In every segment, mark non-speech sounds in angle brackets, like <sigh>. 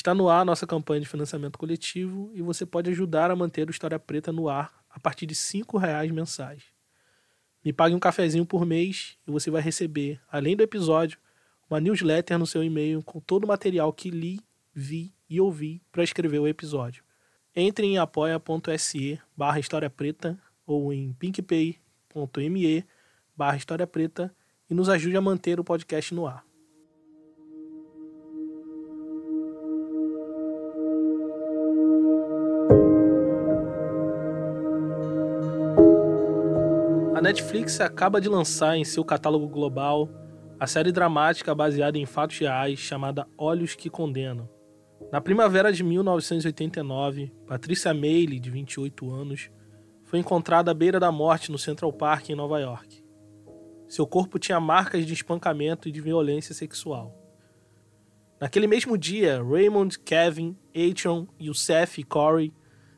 Está no ar a nossa campanha de financiamento coletivo e você pode ajudar a manter o História Preta no ar a partir de R$ reais mensais. Me pague um cafezinho por mês e você vai receber, além do episódio, uma newsletter no seu e-mail com todo o material que li, vi e ouvi para escrever o episódio. Entre em apoia.se barra História Preta ou em pinkpay.me barra História Preta e nos ajude a manter o podcast no ar. Netflix acaba de lançar em seu catálogo global a série dramática baseada em fatos reais chamada Olhos que Condenam. Na primavera de 1989, Patricia Mayle, de 28 anos, foi encontrada à beira da morte no Central Park, em Nova York. Seu corpo tinha marcas de espancamento e de violência sexual. Naquele mesmo dia, Raymond, Kevin, Atron, Youssef e Corey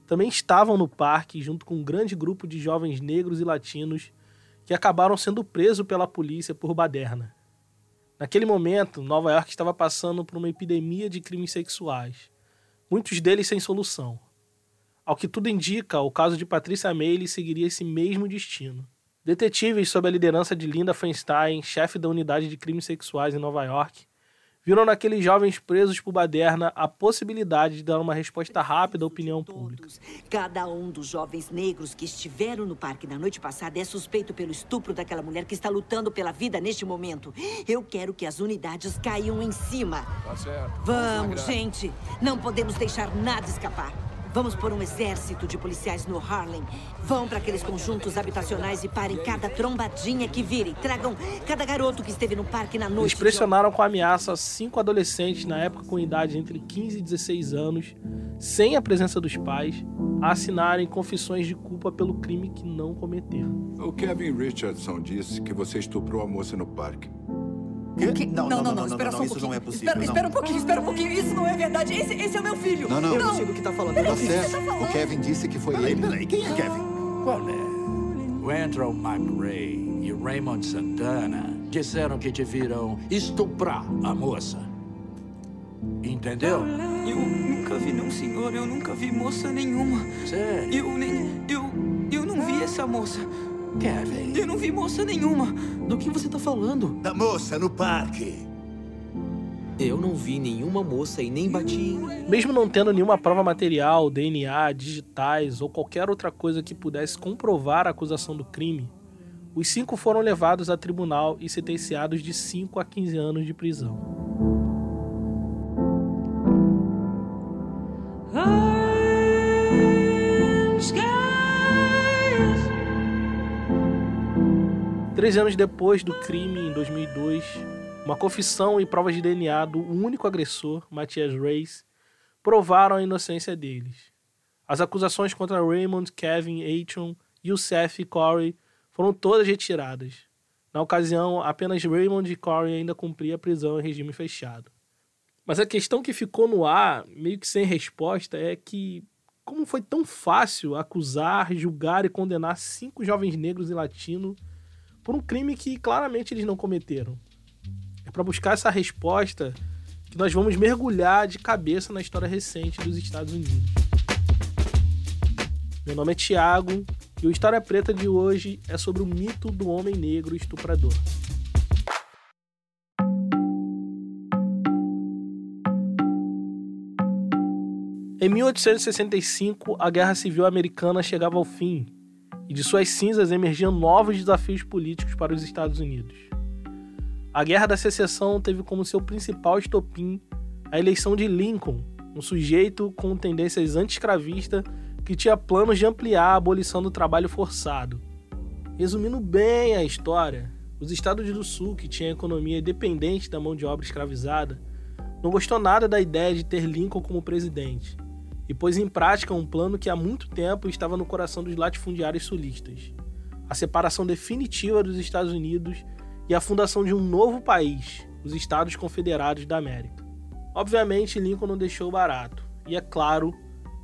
também estavam no parque junto com um grande grupo de jovens negros e latinos que acabaram sendo presos pela polícia por baderna. Naquele momento, Nova York estava passando por uma epidemia de crimes sexuais, muitos deles sem solução. Ao que tudo indica, o caso de Patrícia Mayle seguiria esse mesmo destino. Detetives sob a liderança de Linda Feinstein, chefe da unidade de crimes sexuais em Nova York, viram naqueles jovens presos por baderna a possibilidade de dar uma resposta rápida à opinião pública. Cada um dos jovens negros que estiveram no parque na noite passada é suspeito pelo estupro daquela mulher que está lutando pela vida neste momento. Eu quero que as unidades caiam em cima. Tá certo. Vamos, gente. Não podemos deixar nada escapar. Vamos pôr um exército de policiais no Harlem. Vão para aqueles conjuntos habitacionais e parem cada trombadinha que virem. Tragam cada garoto que esteve no parque na noite. Eles pressionaram com ameaça cinco adolescentes na época com idade entre 15 e 16 anos, sem a presença dos pais, a assinarem confissões de culpa pelo crime que não cometeram. O Kevin Richardson disse que você estuprou a moça no parque. Que? Não, não, não, não, espera só um isso pouquinho. não é possível. Espera, não. espera um pouquinho, espera um pouquinho. Isso não é verdade. Esse, esse é o meu filho. Não, não. Eu não sei do que tá falando. Tá certo. tá. O Kevin disse que foi Peraí, ele. peraí, quem é Kevin? Qual é? O Andrew McRae e o Raymond Santana disseram que te viram estuprar a moça. Entendeu? Eu nunca vi, não, senhor. Eu nunca vi moça nenhuma. Sério? Eu nem. Eu. Eu não vi essa moça. Kevin, Eu não vi moça nenhuma. do que você tá falando? Da moça no parque. Eu não vi nenhuma moça e nem bati em. Mesmo não tendo nenhuma prova material, DNA, digitais ou qualquer outra coisa que pudesse comprovar a acusação do crime, os cinco foram levados a tribunal e sentenciados de 5 a 15 anos de prisão. Três anos depois do crime, em 2002, uma confissão e provas de DNA do único agressor, Matias Reis, provaram a inocência deles. As acusações contra Raymond, Kevin, Atron, Youssef e Corey foram todas retiradas. Na ocasião, apenas Raymond e Corey ainda cumpriam a prisão em regime fechado. Mas a questão que ficou no ar, meio que sem resposta, é que como foi tão fácil acusar, julgar e condenar cinco jovens negros e latinos por um crime que claramente eles não cometeram? É para buscar essa resposta que nós vamos mergulhar de cabeça na história recente dos Estados Unidos. Meu nome é Tiago e o História Preta de hoje é sobre o mito do homem negro estuprador. Em 1865, a Guerra Civil Americana chegava ao fim e de suas cinzas emergiam novos desafios políticos para os Estados Unidos. A Guerra da Secessão teve como seu principal estopim a eleição de Lincoln, um sujeito com tendências anti-escravista que tinha planos de ampliar a abolição do trabalho forçado. Resumindo bem a história, os Estados do Sul, que tinham economia dependente da mão de obra escravizada, não gostou nada da ideia de ter Lincoln como presidente e pôs em prática um plano que há muito tempo estava no coração dos latifundiários sulistas: a separação definitiva dos Estados Unidos e a fundação de um novo país, os Estados Confederados da América. Obviamente, Lincoln não deixou barato, e é claro,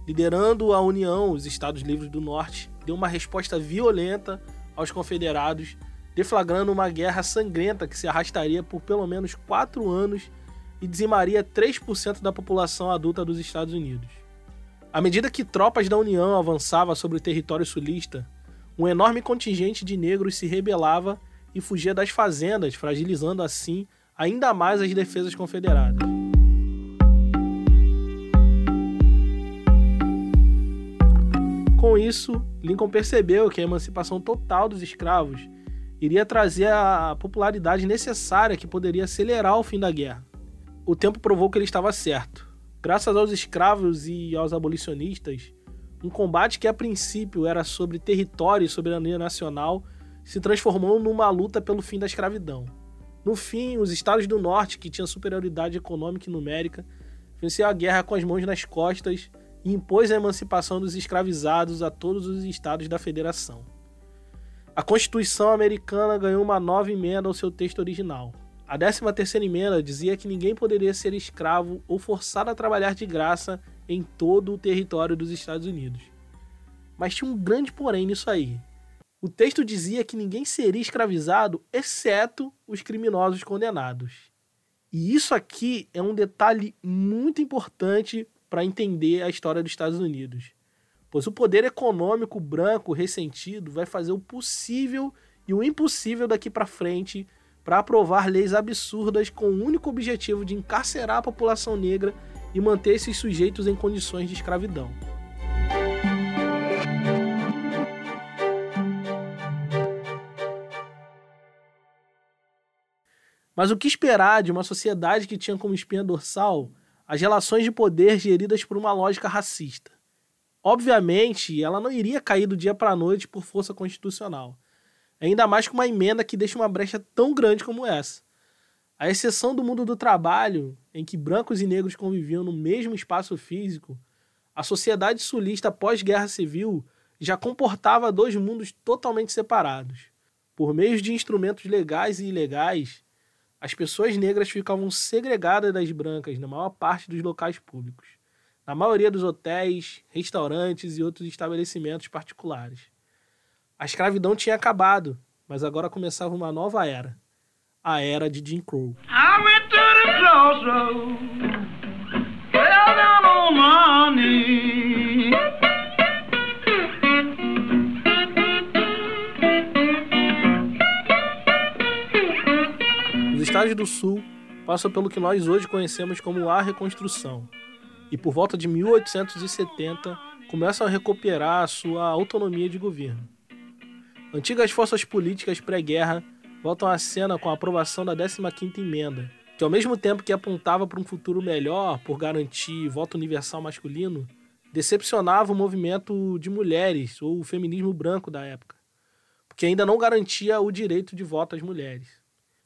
liderando a União, os Estados Livres do Norte, deu uma resposta violenta aos confederados, deflagrando uma guerra sangrenta que se arrastaria por pelo menos quatro anos e dizimaria 3% da população adulta dos Estados Unidos. À medida que tropas da União avançavam sobre o território sulista, um enorme contingente de negros se rebelava e fugia das fazendas, fragilizando assim ainda mais as defesas confederadas. Com isso, Lincoln percebeu que a emancipação total dos escravos iria trazer a popularidade necessária que poderia acelerar o fim da guerra. O tempo provou que ele estava certo. Graças aos escravos e aos abolicionistas, um combate que a princípio era sobre território e soberania nacional se transformou numa luta pelo fim da escravidão. No fim, os estados do norte, que tinham superioridade econômica e numérica, venceu a guerra com as mãos nas costas e impôs a emancipação dos escravizados a todos os estados da federação. A Constituição americana ganhou uma nova emenda ao seu texto original. A 13ª emenda dizia que ninguém poderia ser escravo ou forçado a trabalhar de graça em todo o território dos Estados Unidos. Mas tinha um grande porém nisso aí. O texto dizia que ninguém seria escravizado, exceto os criminosos condenados. E isso aqui é um detalhe muito importante para entender a história dos Estados Unidos. Pois o poder econômico branco ressentido vai fazer o possível e o impossível daqui para frente para aprovar leis absurdas com o único objetivo de encarcerar a população negra e manter esses sujeitos em condições de escravidão. Mas o que esperar de uma sociedade que tinha como espinha dorsal as relações de poder geridas por uma lógica racista? Obviamente, ela não iria cair do dia para a noite por força constitucional. Ainda mais com uma emenda que deixa uma brecha tão grande como essa. A exceção do mundo do trabalho, em que brancos e negros conviviam no mesmo espaço físico, a sociedade sulista pós-guerra civil já comportava dois mundos totalmente separados. Por meio de instrumentos legais e ilegais, as pessoas negras ficavam segregadas das brancas na maior parte dos locais públicos, na maioria dos hotéis, restaurantes e outros estabelecimentos particulares. A escravidão tinha acabado, mas agora começava uma nova era a era de Jim Crow. estados do Sul passam pelo que nós hoje conhecemos como a Reconstrução, e por volta de 1870 começam a recuperar a sua autonomia de governo. Antigas forças políticas pré-guerra voltam à cena com a aprovação da 15ª Emenda, que ao mesmo tempo que apontava para um futuro melhor por garantir voto universal masculino, decepcionava o movimento de mulheres ou o feminismo branco da época, porque ainda não garantia o direito de voto às mulheres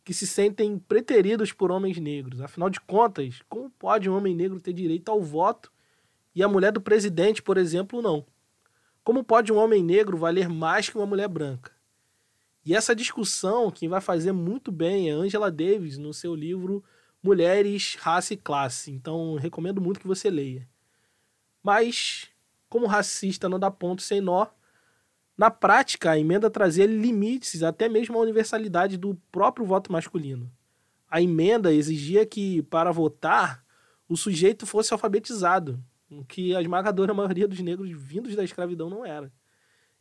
que se sentem preteridos por homens negros. Afinal de contas, como pode um homem negro ter direito ao voto e a mulher do presidente, por exemplo, não? Como pode um homem negro valer mais que uma mulher branca? E essa discussão, quem vai fazer muito bem é Angela Davis no seu livro Mulheres, Raça e Classe. Então, recomendo muito que você leia. Mas, como racista não dá ponto sem nó, na prática, a emenda trazia limites até mesmo à universalidade do próprio voto masculino. A emenda exigia que, para votar, o sujeito fosse alfabetizado, que a esmagadora <laughs> maioria dos negros vindos da escravidão não era.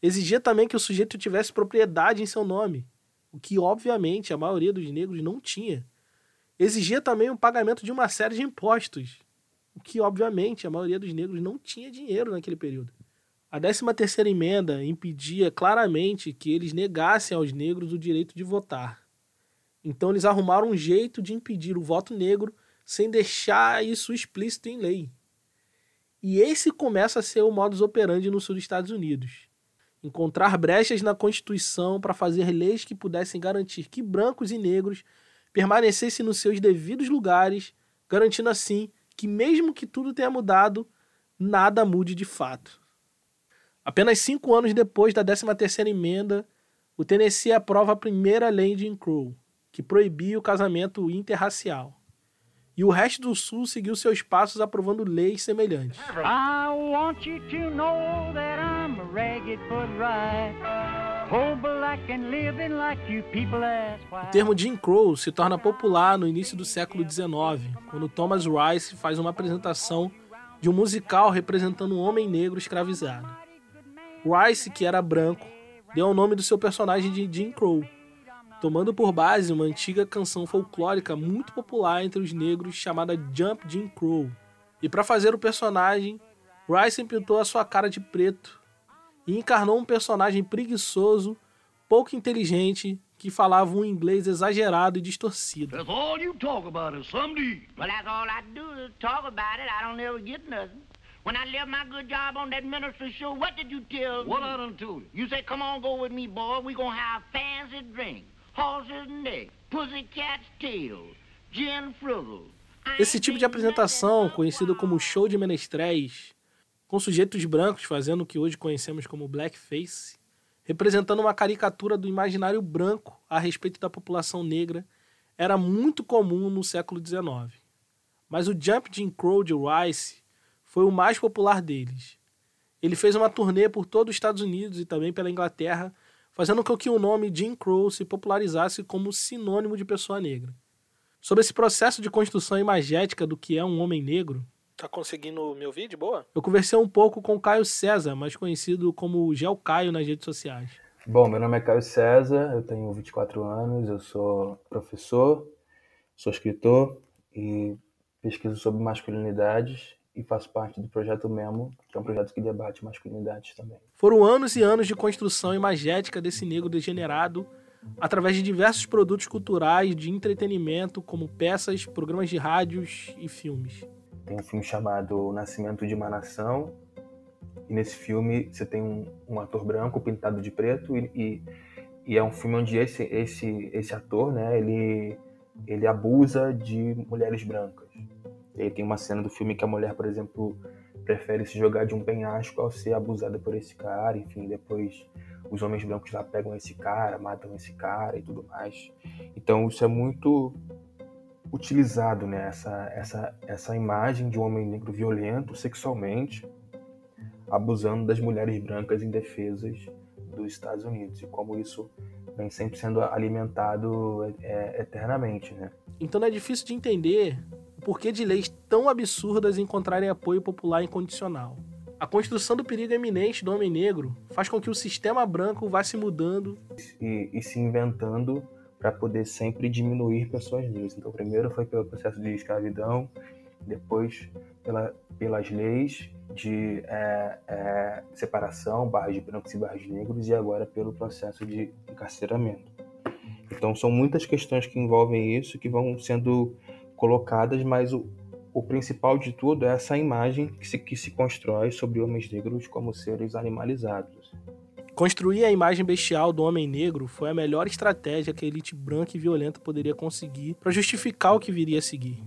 Exigia também que o sujeito tivesse propriedade em seu nome, o que, obviamente, a maioria dos negros não tinha. Exigia também o pagamento de uma série de impostos, o que, obviamente, a maioria dos negros não tinha dinheiro naquele período. A 13ª emenda impedia claramente que eles negassem aos negros o direito de votar. Então eles arrumaram um jeito de impedir o voto negro sem deixar isso explícito em lei. E esse começa a ser o modus operandi no sul dos Estados Unidos. Encontrar brechas na Constituição para fazer leis que pudessem garantir que brancos e negros permanecessem nos seus devidos lugares, garantindo assim que, mesmo que tudo tenha mudado, nada mude de fato. Apenas cinco anos depois da 13ª emenda, o Tennessee aprova a primeira lei de Crow, que proibia o casamento interracial. E o resto do Sul seguiu seus passos aprovando leis semelhantes. O termo Jim Crow se torna popular no início do século XIX, quando Thomas Rice faz uma apresentação de um musical representando um homem negro escravizado. Rice, que era branco, deu o nome do seu personagem de Jim Crow, tomando por base uma antiga canção folclórica muito popular entre os negros chamada Jump Jim Crow. E para fazer o personagem, Rice pintou a sua cara de preto e encarnou um personagem preguiçoso, pouco inteligente, que falava um inglês exagerado e distorcido. That's all you talk about is somebody. Well, that's all I do is talk about it. I don't ever get nothing. When I left my good job on that ministry show, what did you tell What me? I done told you? You said, come on, go with me, boy. We gonna have fancy drink, Esse tipo de apresentação, conhecido como show de menestréis, com sujeitos brancos fazendo o que hoje conhecemos como blackface, representando uma caricatura do imaginário branco a respeito da população negra, era muito comum no século XIX. Mas o Jump Jim Crow de Rice foi o mais popular deles. Ele fez uma turnê por todo os Estados Unidos e também pela Inglaterra, fazendo com que o nome Jim Crow se popularizasse como sinônimo de pessoa negra. Sobre esse processo de construção imagética do que é um homem negro, Tá conseguindo me ouvir de boa? Eu conversei um pouco com o Caio César, mais conhecido como Gel Caio nas redes sociais. Bom, meu nome é Caio César, eu tenho 24 anos, eu sou professor, sou escritor e pesquiso sobre masculinidades e faço parte do projeto Memo, que é um projeto que debate masculinidades também. Foram anos e anos de construção imagética desse negro degenerado através de diversos produtos culturais de entretenimento, como peças, programas de rádios e filmes. Tem um filme chamado O Nascimento de uma Nação, e nesse filme você tem um, um ator branco pintado de preto, e, e, e, é um filme onde esse, esse, esse ator, né, ele, ele abusa de mulheres brancas. E aí tem uma cena do filme que a mulher, por exemplo, prefere se jogar de um penhasco ao ser abusada por esse cara, enfim, depois os homens brancos lá pegam esse cara, matam esse cara e tudo mais. Então isso é muito utilizado, né? Essa, essa, essa imagem de um homem negro violento sexualmente, abusando das mulheres brancas indefesas dos Estados Unidos e como isso vem sempre sendo alimentado é, eternamente, né? Então não é difícil de entender o porquê de leis tão absurdas encontrarem apoio popular incondicional. A construção do perigo eminente do homem negro faz com que o sistema branco vá se mudando e, e se inventando para poder sempre diminuir pessoas negras. Então, primeiro foi pelo processo de escravidão, depois pela, pelas leis de é, é, separação, barras de brancos e barras de negros, e agora pelo processo de encarceramento. Então, são muitas questões que envolvem isso que vão sendo colocadas, mas o, o principal de tudo é essa imagem que se, que se constrói sobre homens negros como seres animalizados. Construir a imagem bestial do homem negro foi a melhor estratégia que a elite branca e violenta poderia conseguir para justificar o que viria a seguir.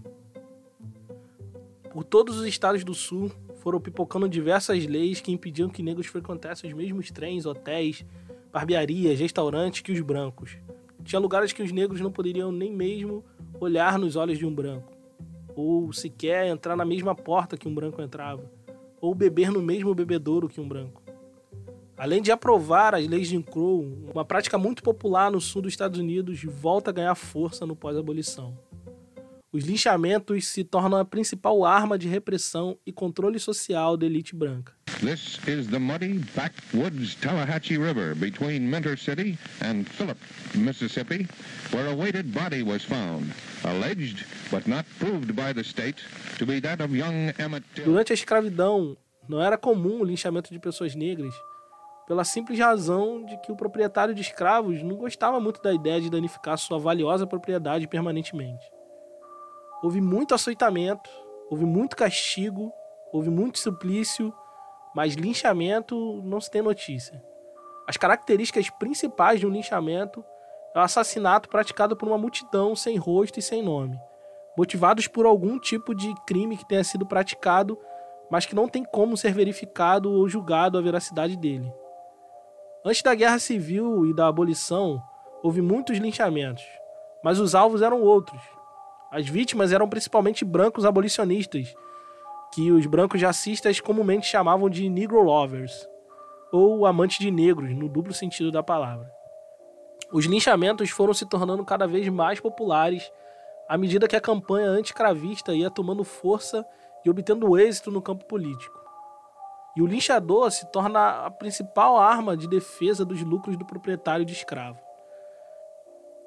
Por todos os estados do sul foram pipocando diversas leis que impediam que negros frequentassem os mesmos trens, hotéis, barbearias, restaurantes que os brancos. Tinha lugares que os negros não poderiam nem mesmo olhar nos olhos de um branco, ou sequer entrar na mesma porta que um branco entrava, ou beber no mesmo bebedouro que um branco. Além de aprovar as leis de Crow, uma prática muito popular no sul dos Estados Unidos volta a ganhar força no pós-abolição. Os linchamentos se tornam a principal arma de repressão e controle social da elite branca. This is the muddy backwoods Tallahatchie River between Mentor City and Phillip, Mississippi, where a weighted body was found, alleged but not proved by the state to be that of young Emmett Till. Durante a escravidão, não era comum o linchamento de pessoas negras, pela simples razão de que o proprietário de escravos não gostava muito da ideia de danificar sua valiosa propriedade permanentemente. Houve muito açoitamento, houve muito castigo, houve muito suplício, mas linchamento não se tem notícia. As características principais de um linchamento é o assassinato praticado por uma multidão sem rosto e sem nome, motivados por algum tipo de crime que tenha sido praticado, mas que não tem como ser verificado ou julgado a veracidade dele. Antes da Guerra Civil e da abolição, houve muitos linchamentos, mas os alvos eram outros. As vítimas eram principalmente brancos abolicionistas, que os brancos racistas comumente chamavam de Negro Lovers, ou amantes de negros, no duplo sentido da palavra. Os linchamentos foram se tornando cada vez mais populares à medida que a campanha anticravista ia tomando força e obtendo êxito no campo político. E o linchador se torna a principal arma de defesa dos lucros do proprietário de escravo.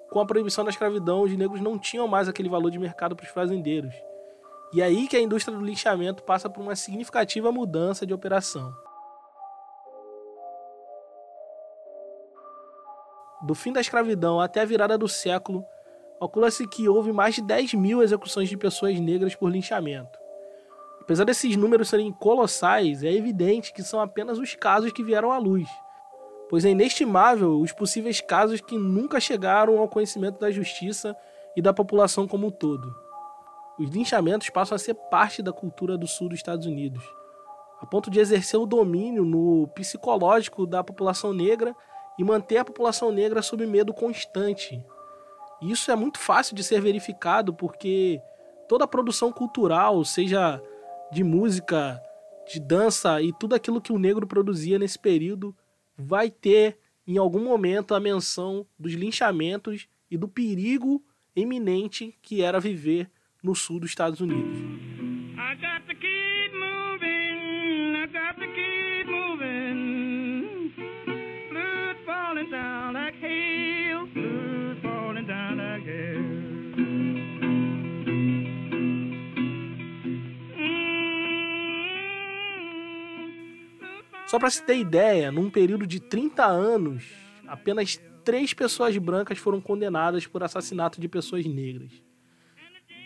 Com a proibição da escravidão, os negros não tinham mais aquele valor de mercado para os fazendeiros. E aí que a indústria do linchamento passa por uma significativa mudança de operação. Do fim da escravidão até a virada do século, calcula-se que houve mais de 10 mil execuções de pessoas negras por linchamento. Apesar desses números serem colossais, é evidente que são apenas os casos que vieram à luz, pois é inestimável os possíveis casos que nunca chegaram ao conhecimento da justiça e da população como um todo. Os linchamentos passam a ser parte da cultura do sul dos Estados Unidos, a ponto de exercer o domínio no psicológico da população negra e manter a população negra sob medo constante. E isso é muito fácil de ser verificado porque toda a produção cultural, seja de música, de dança e tudo aquilo que o negro produzia nesse período, vai ter em algum momento a menção dos linchamentos e do perigo iminente que era viver no sul dos Estados Unidos. Só para se ter ideia, num período de 30 anos, apenas três pessoas brancas foram condenadas por assassinato de pessoas negras.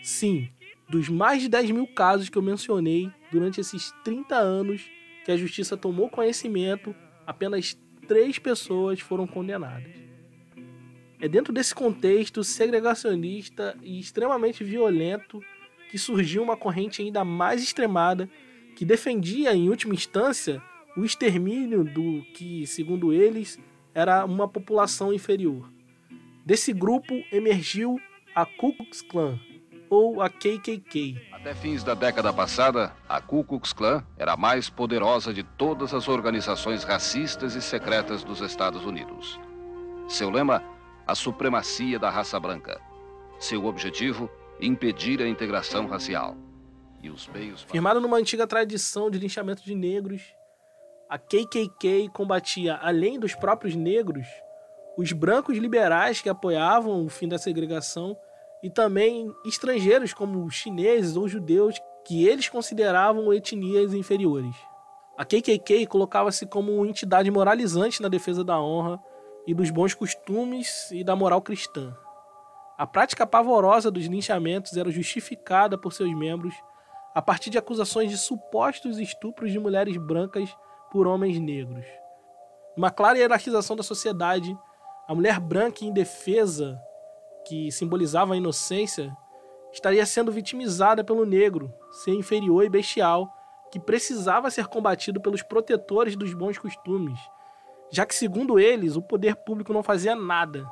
Sim, dos mais de 10 mil casos que eu mencionei durante esses 30 anos que a justiça tomou conhecimento, apenas três pessoas foram condenadas. É dentro desse contexto segregacionista e extremamente violento que surgiu uma corrente ainda mais extremada que defendia, em última instância, o extermínio do que, segundo eles, era uma população inferior. Desse grupo emergiu a Ku Klux Klan, ou a KKK. Até fins da década passada, a Ku Klux Klan era a mais poderosa de todas as organizações racistas e secretas dos Estados Unidos. Seu lema, a supremacia da raça branca. Seu objetivo, impedir a integração racial. E os meios... Firmado numa antiga tradição de linchamento de negros, a KKK combatia, além dos próprios negros, os brancos liberais que apoiavam o fim da segregação e também estrangeiros como chineses ou judeus que eles consideravam etnias inferiores. A KKK colocava-se como uma entidade moralizante na defesa da honra e dos bons costumes e da moral cristã. A prática pavorosa dos linchamentos era justificada por seus membros a partir de acusações de supostos estupros de mulheres brancas por homens negros. Uma clara hierarquização da sociedade, a mulher branca indefesa, que simbolizava a inocência, estaria sendo vitimizada pelo negro, ser inferior e bestial, que precisava ser combatido pelos protetores dos bons costumes, já que, segundo eles, o poder público não fazia nada.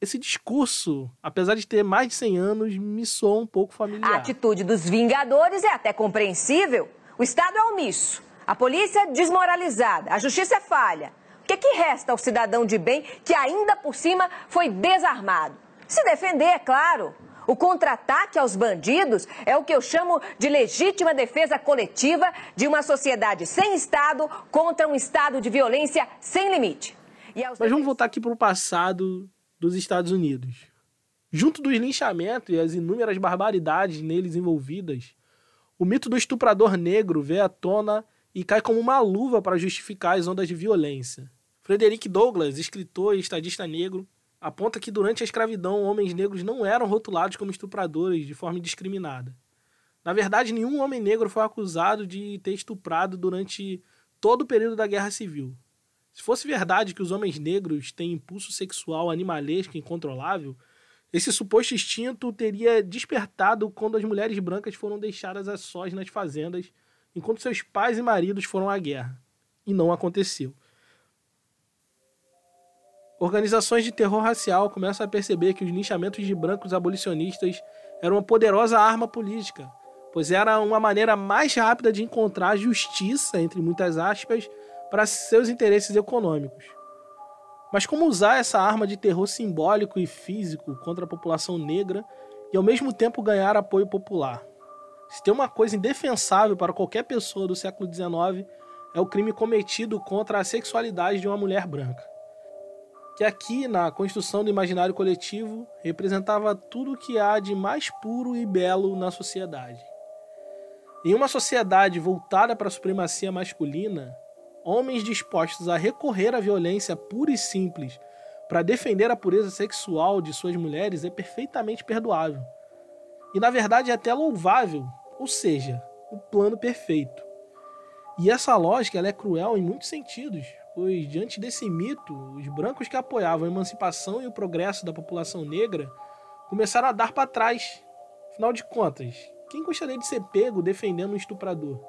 Esse discurso, apesar de ter mais de 100 anos, me soa um pouco familiar. A atitude dos Vingadores é até compreensível. O Estado é omisso. A polícia desmoralizada, a justiça é falha. O que, é que resta ao cidadão de bem que ainda por cima foi desarmado? Se defender, é claro. O contra-ataque aos bandidos é o que eu chamo de legítima defesa coletiva de uma sociedade sem Estado contra um Estado de violência sem limite. Mas vamos voltar aqui para o passado dos Estados Unidos. Junto dos linchamentos e as inúmeras barbaridades neles envolvidas, o mito do estuprador negro vê à tona e cai como uma luva para justificar as ondas de violência. Frederick Douglass, escritor e estadista negro, aponta que durante a escravidão homens negros não eram rotulados como estupradores de forma indiscriminada. Na verdade, nenhum homem negro foi acusado de ter estuprado durante todo o período da Guerra Civil. Se fosse verdade que os homens negros têm impulso sexual animalesco e incontrolável, esse suposto instinto teria despertado quando as mulheres brancas foram deixadas a sós nas fazendas enquanto seus pais e maridos foram à guerra. E não aconteceu. Organizações de terror racial começam a perceber que os linchamentos de brancos abolicionistas eram uma poderosa arma política, pois era uma maneira mais rápida de encontrar justiça, entre muitas aspas, para seus interesses econômicos. Mas como usar essa arma de terror simbólico e físico contra a população negra e ao mesmo tempo ganhar apoio popular? Se tem uma coisa indefensável para qualquer pessoa do século XIX, é o crime cometido contra a sexualidade de uma mulher branca. Que aqui, na construção do imaginário coletivo, representava tudo o que há de mais puro e belo na sociedade. Em uma sociedade voltada para a supremacia masculina, homens dispostos a recorrer à violência pura e simples para defender a pureza sexual de suas mulheres é perfeitamente perdoável. E na verdade é até louvável, ou seja, o plano perfeito. E essa lógica ela é cruel em muitos sentidos, pois diante desse mito, os brancos que apoiavam a emancipação e o progresso da população negra começaram a dar para trás. Afinal de contas, quem gostaria de ser pego defendendo um estuprador?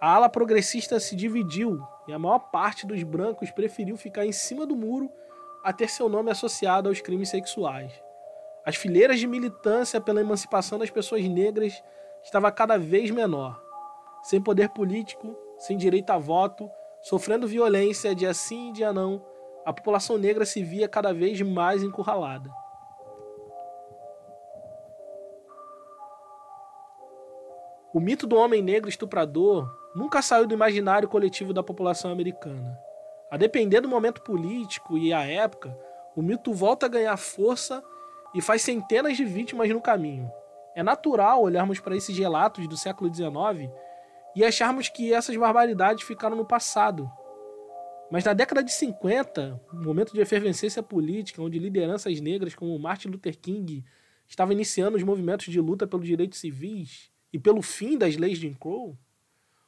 A ala progressista se dividiu e a maior parte dos brancos preferiu ficar em cima do muro a ter seu nome associado aos crimes sexuais. As fileiras de militância pela emancipação das pessoas negras estava cada vez menor. Sem poder político, sem direito a voto, sofrendo violência dia sim e dia não, a população negra se via cada vez mais encurralada. O mito do homem negro estuprador nunca saiu do imaginário coletivo da população americana. A depender do momento político e a época, o mito volta a ganhar força e faz centenas de vítimas no caminho. É natural olharmos para esses relatos do século XIX e acharmos que essas barbaridades ficaram no passado. Mas na década de 50, um momento de efervescência política, onde lideranças negras como Martin Luther King estavam iniciando os movimentos de luta pelos direitos civis e pelo fim das leis de Jim Crow,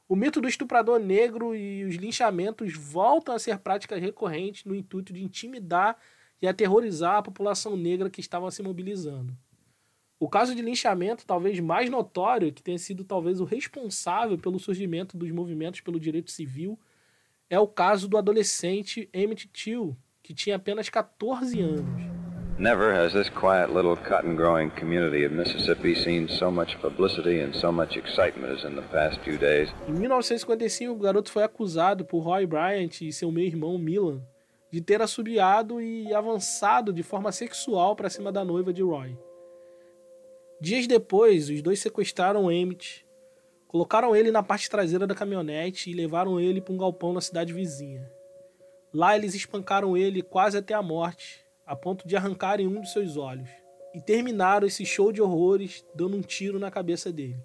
o mito do estuprador negro e os linchamentos voltam a ser práticas recorrentes no intuito de intimidar e aterrorizar a população negra que estava se mobilizando. O caso de linchamento talvez mais notório, que tenha sido talvez o responsável pelo surgimento dos movimentos pelo direito civil, é o caso do adolescente Emmett Till, que tinha apenas 14 anos. Never has this quiet little cotton growing community of Mississippi seen so much publicity and so much excitement as in the past few days. Em 1955, o garoto foi acusado por Roy Bryant e seu meio-irmão Milan de ter assobiado e avançado de forma sexual para cima da noiva de Roy. Dias depois, os dois sequestraram Emmett, colocaram ele na parte traseira da caminhonete e levaram ele para um galpão na cidade vizinha. Lá eles espancaram ele quase até a morte, a ponto de arrancarem um dos seus olhos, e terminaram esse show de horrores dando um tiro na cabeça dele.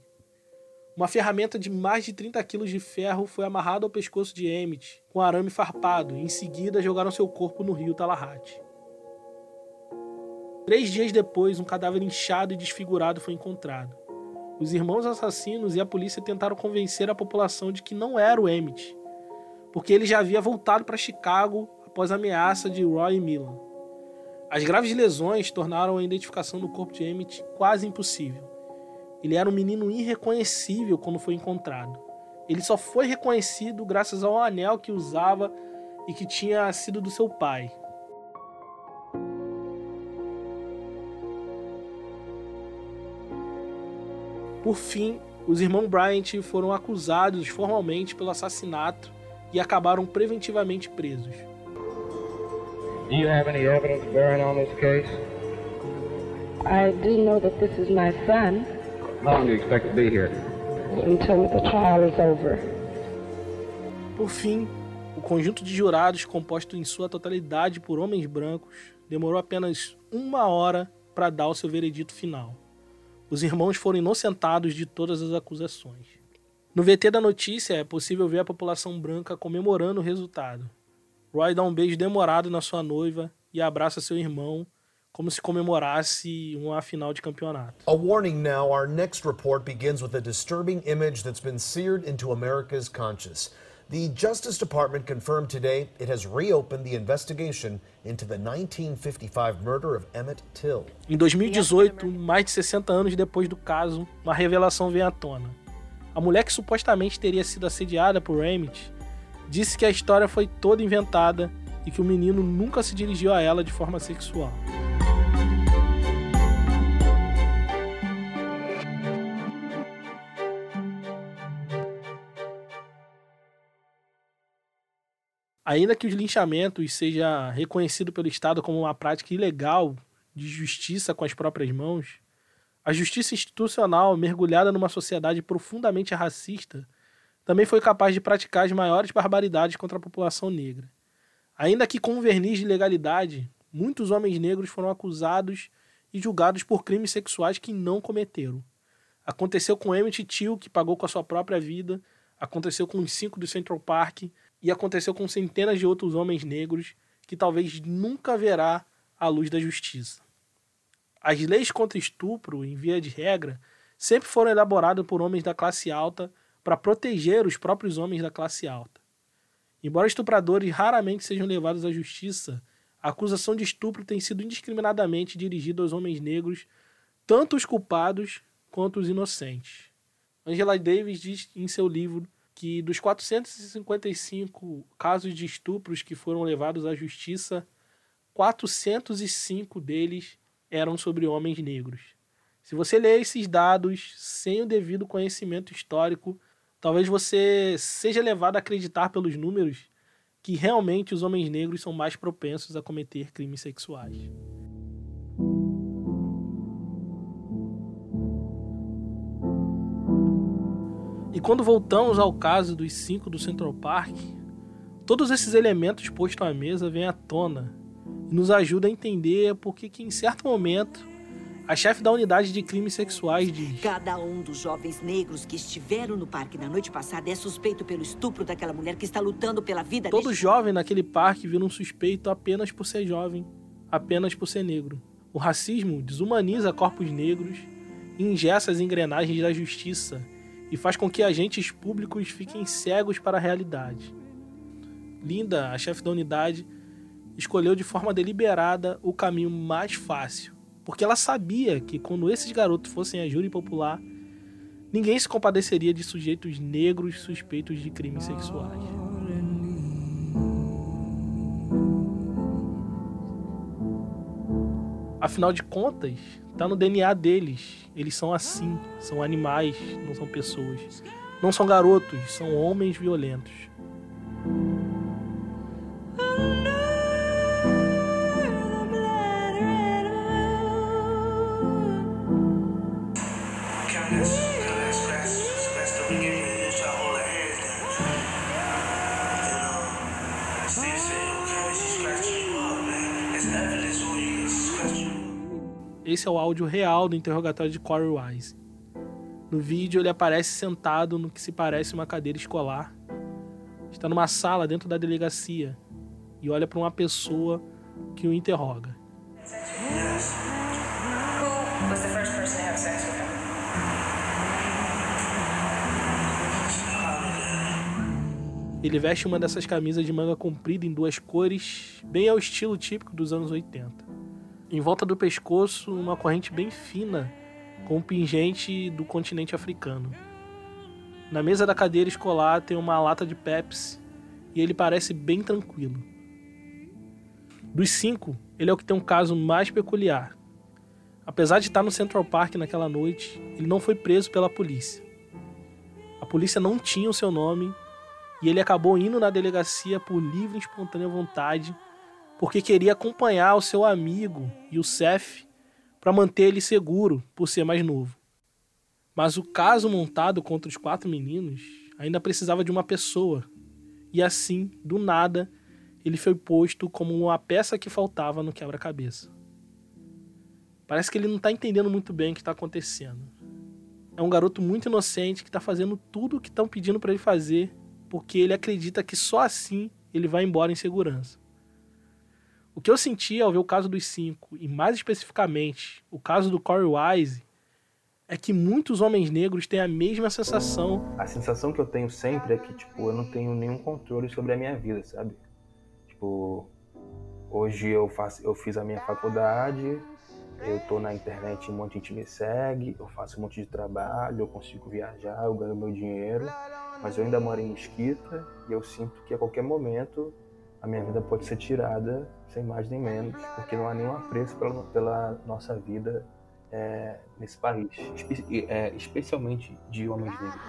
Uma ferramenta de mais de 30 quilos de ferro foi amarrada ao pescoço de Emmett com arame farpado e em seguida jogaram seu corpo no rio Tallahatchie. Três dias depois, um cadáver inchado e desfigurado foi encontrado. Os irmãos assassinos e a polícia tentaram convencer a população de que não era o Emmett, porque ele já havia voltado para Chicago após a ameaça de Roy Milan. As graves lesões tornaram a identificação do corpo de Emmett quase impossível. Ele era um menino irreconhecível quando foi encontrado. Ele só foi reconhecido graças ao anel que usava e que tinha sido do seu pai, Por fim, os irmãos Bryant foram acusados formalmente pelo assassinato e acabaram preventivamente presos. Do you have any evidence bearing on this case? I do know that this is my son. How long do you expect to be here? Until the trial is over. Por fim, o conjunto de jurados, composto em sua totalidade por homens brancos, demorou apenas uma hora para dar o seu veredito final. Os irmãos foram inocentados de todas as acusações. No VT da notícia é possível ver a população branca comemorando o resultado. Roy dá um beijo demorado na sua noiva e abraça seu irmão como se comemorasse uma final de campeonato. A warning now, our next report begins with a disturbing image that's been seared into America's conscience. The Justice Department confirmed today it has reopened the investigation into the 1955 murder of Emmett Till. Em 2018, mais de 60 anos depois do caso, uma revelação vem à tona. A mulher que supostamente teria sido assediada por Emmett disse que a história foi toda inventada e que o menino nunca se dirigiu a ela de forma sexual. Ainda que os linchamentos seja reconhecido pelo Estado como uma prática ilegal de justiça com as próprias mãos, a justiça institucional, mergulhada numa sociedade profundamente racista, também foi capaz de praticar as maiores barbaridades contra a população negra. Ainda que com um verniz de legalidade, muitos homens negros foram acusados e julgados por crimes sexuais que não cometeram. Aconteceu com Emmett Till, que pagou com a sua própria vida, aconteceu com os cinco do Central Park e aconteceu com centenas de outros homens negros que talvez nunca verá a luz da justiça. As leis contra estupro, em via de regra, sempre foram elaboradas por homens da classe alta para proteger os próprios homens da classe alta. Embora estupradores raramente sejam levados à justiça, a acusação de estupro tem sido indiscriminadamente dirigida aos homens negros, tanto os culpados quanto os inocentes. Angela Davis diz em seu livro que dos 455 casos de estupros que foram levados à justiça, 405 deles eram sobre homens negros. Se você ler esses dados sem o devido conhecimento histórico, talvez você seja levado a acreditar pelos números que realmente os homens negros são mais propensos a cometer crimes sexuais. Quando voltamos ao caso dos cinco do Central Park, todos esses elementos postos à mesa vêm à tona e nos ajudam a entender por que, em certo momento, a chefe da unidade de crimes sexuais diz: Cada um dos jovens negros que estiveram no parque na noite passada é suspeito pelo estupro daquela mulher que está lutando pela vida Todo deste... jovem naquele parque vira um suspeito apenas por ser jovem, apenas por ser negro. O racismo desumaniza corpos negros, ingessa as engrenagens da justiça e faz com que agentes públicos fiquem cegos para a realidade. Linda, a chefe da unidade, escolheu de forma deliberada o caminho mais fácil, porque ela sabia que quando esses garotos fossem a júri popular, ninguém se compadeceria de sujeitos negros suspeitos de crimes sexuais. Afinal de contas, tá no DNA deles. Eles são assim, são animais, não são pessoas. Não são garotos, são homens violentos. Esse é o áudio real do interrogatório de Corey Wise. No vídeo, ele aparece sentado no que se parece uma cadeira escolar. Está numa sala dentro da delegacia e olha para uma pessoa que o interroga. Ele veste uma dessas camisas de manga comprida em duas cores, bem ao estilo típico dos anos 80. Em volta do pescoço, uma corrente bem fina, com um pingente do continente africano. Na mesa da cadeira escolar tem uma lata de Pepsi e ele parece bem tranquilo. Dos cinco, ele é o que tem um caso mais peculiar. Apesar de estar no Central Park naquela noite, ele não foi preso pela polícia. A polícia não tinha o seu nome e ele acabou indo na delegacia por livre e espontânea vontade, porque queria acompanhar o seu amigo e o Seth para manter ele seguro por ser mais novo. Mas o caso montado contra os quatro meninos ainda precisava de uma pessoa, e assim, do nada, ele foi posto como uma peça que faltava no quebra-cabeça. Parece que ele não está entendendo muito bem o que está acontecendo. É um garoto muito inocente que está fazendo tudo o que estão pedindo para ele fazer porque ele acredita que só assim ele vai embora em segurança. O que eu senti ao ver o caso dos cinco, e mais especificamente o caso do Corey Wise, é que muitos homens negros têm a mesma sensação. A sensação que eu tenho sempre é que, tipo, eu não tenho nenhum controle sobre a minha vida, sabe? Tipo, hoje eu, faço, eu fiz a minha faculdade, eu tô na internet, um monte de gente me segue, eu faço um monte de trabalho, eu consigo viajar, eu ganho meu dinheiro, mas eu ainda moro em Mesquita e eu sinto que a qualquer momento a minha vida pode ser tirada sem mais nem menos, porque não há nenhum apreço pela, pela nossa vida é, nesse país, espe é, especialmente de homens negros.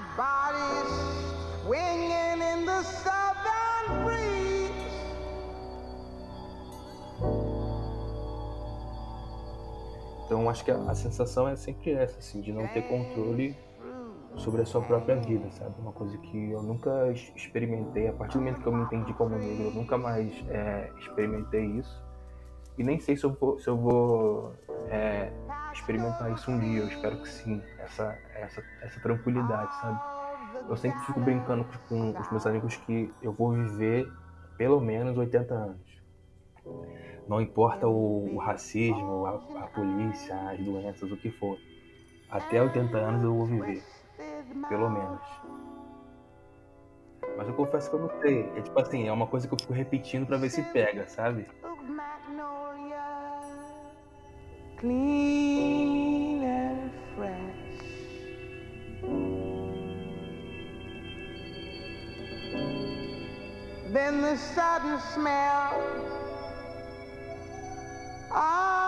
Então acho que a, a sensação é sempre essa, assim, de não ter controle sobre a sua própria vida, sabe? Uma coisa que eu nunca experimentei. A partir do momento que eu me entendi como negro, eu nunca mais é, experimentei isso. E nem sei se eu vou, se eu vou é, experimentar isso um dia. Eu espero que sim, essa, essa, essa tranquilidade, sabe? Eu sempre fico brincando com os meus amigos que eu vou viver pelo menos 80 anos. Não importa o, o racismo, a, a polícia, as doenças, o que for. Até 80 anos eu vou viver. Pelo menos. Mas eu confesso que eu não sei. É tipo assim, é uma coisa que eu fico repetindo pra ver se pega, sabe? Clean and fresh. Then the sudden smell of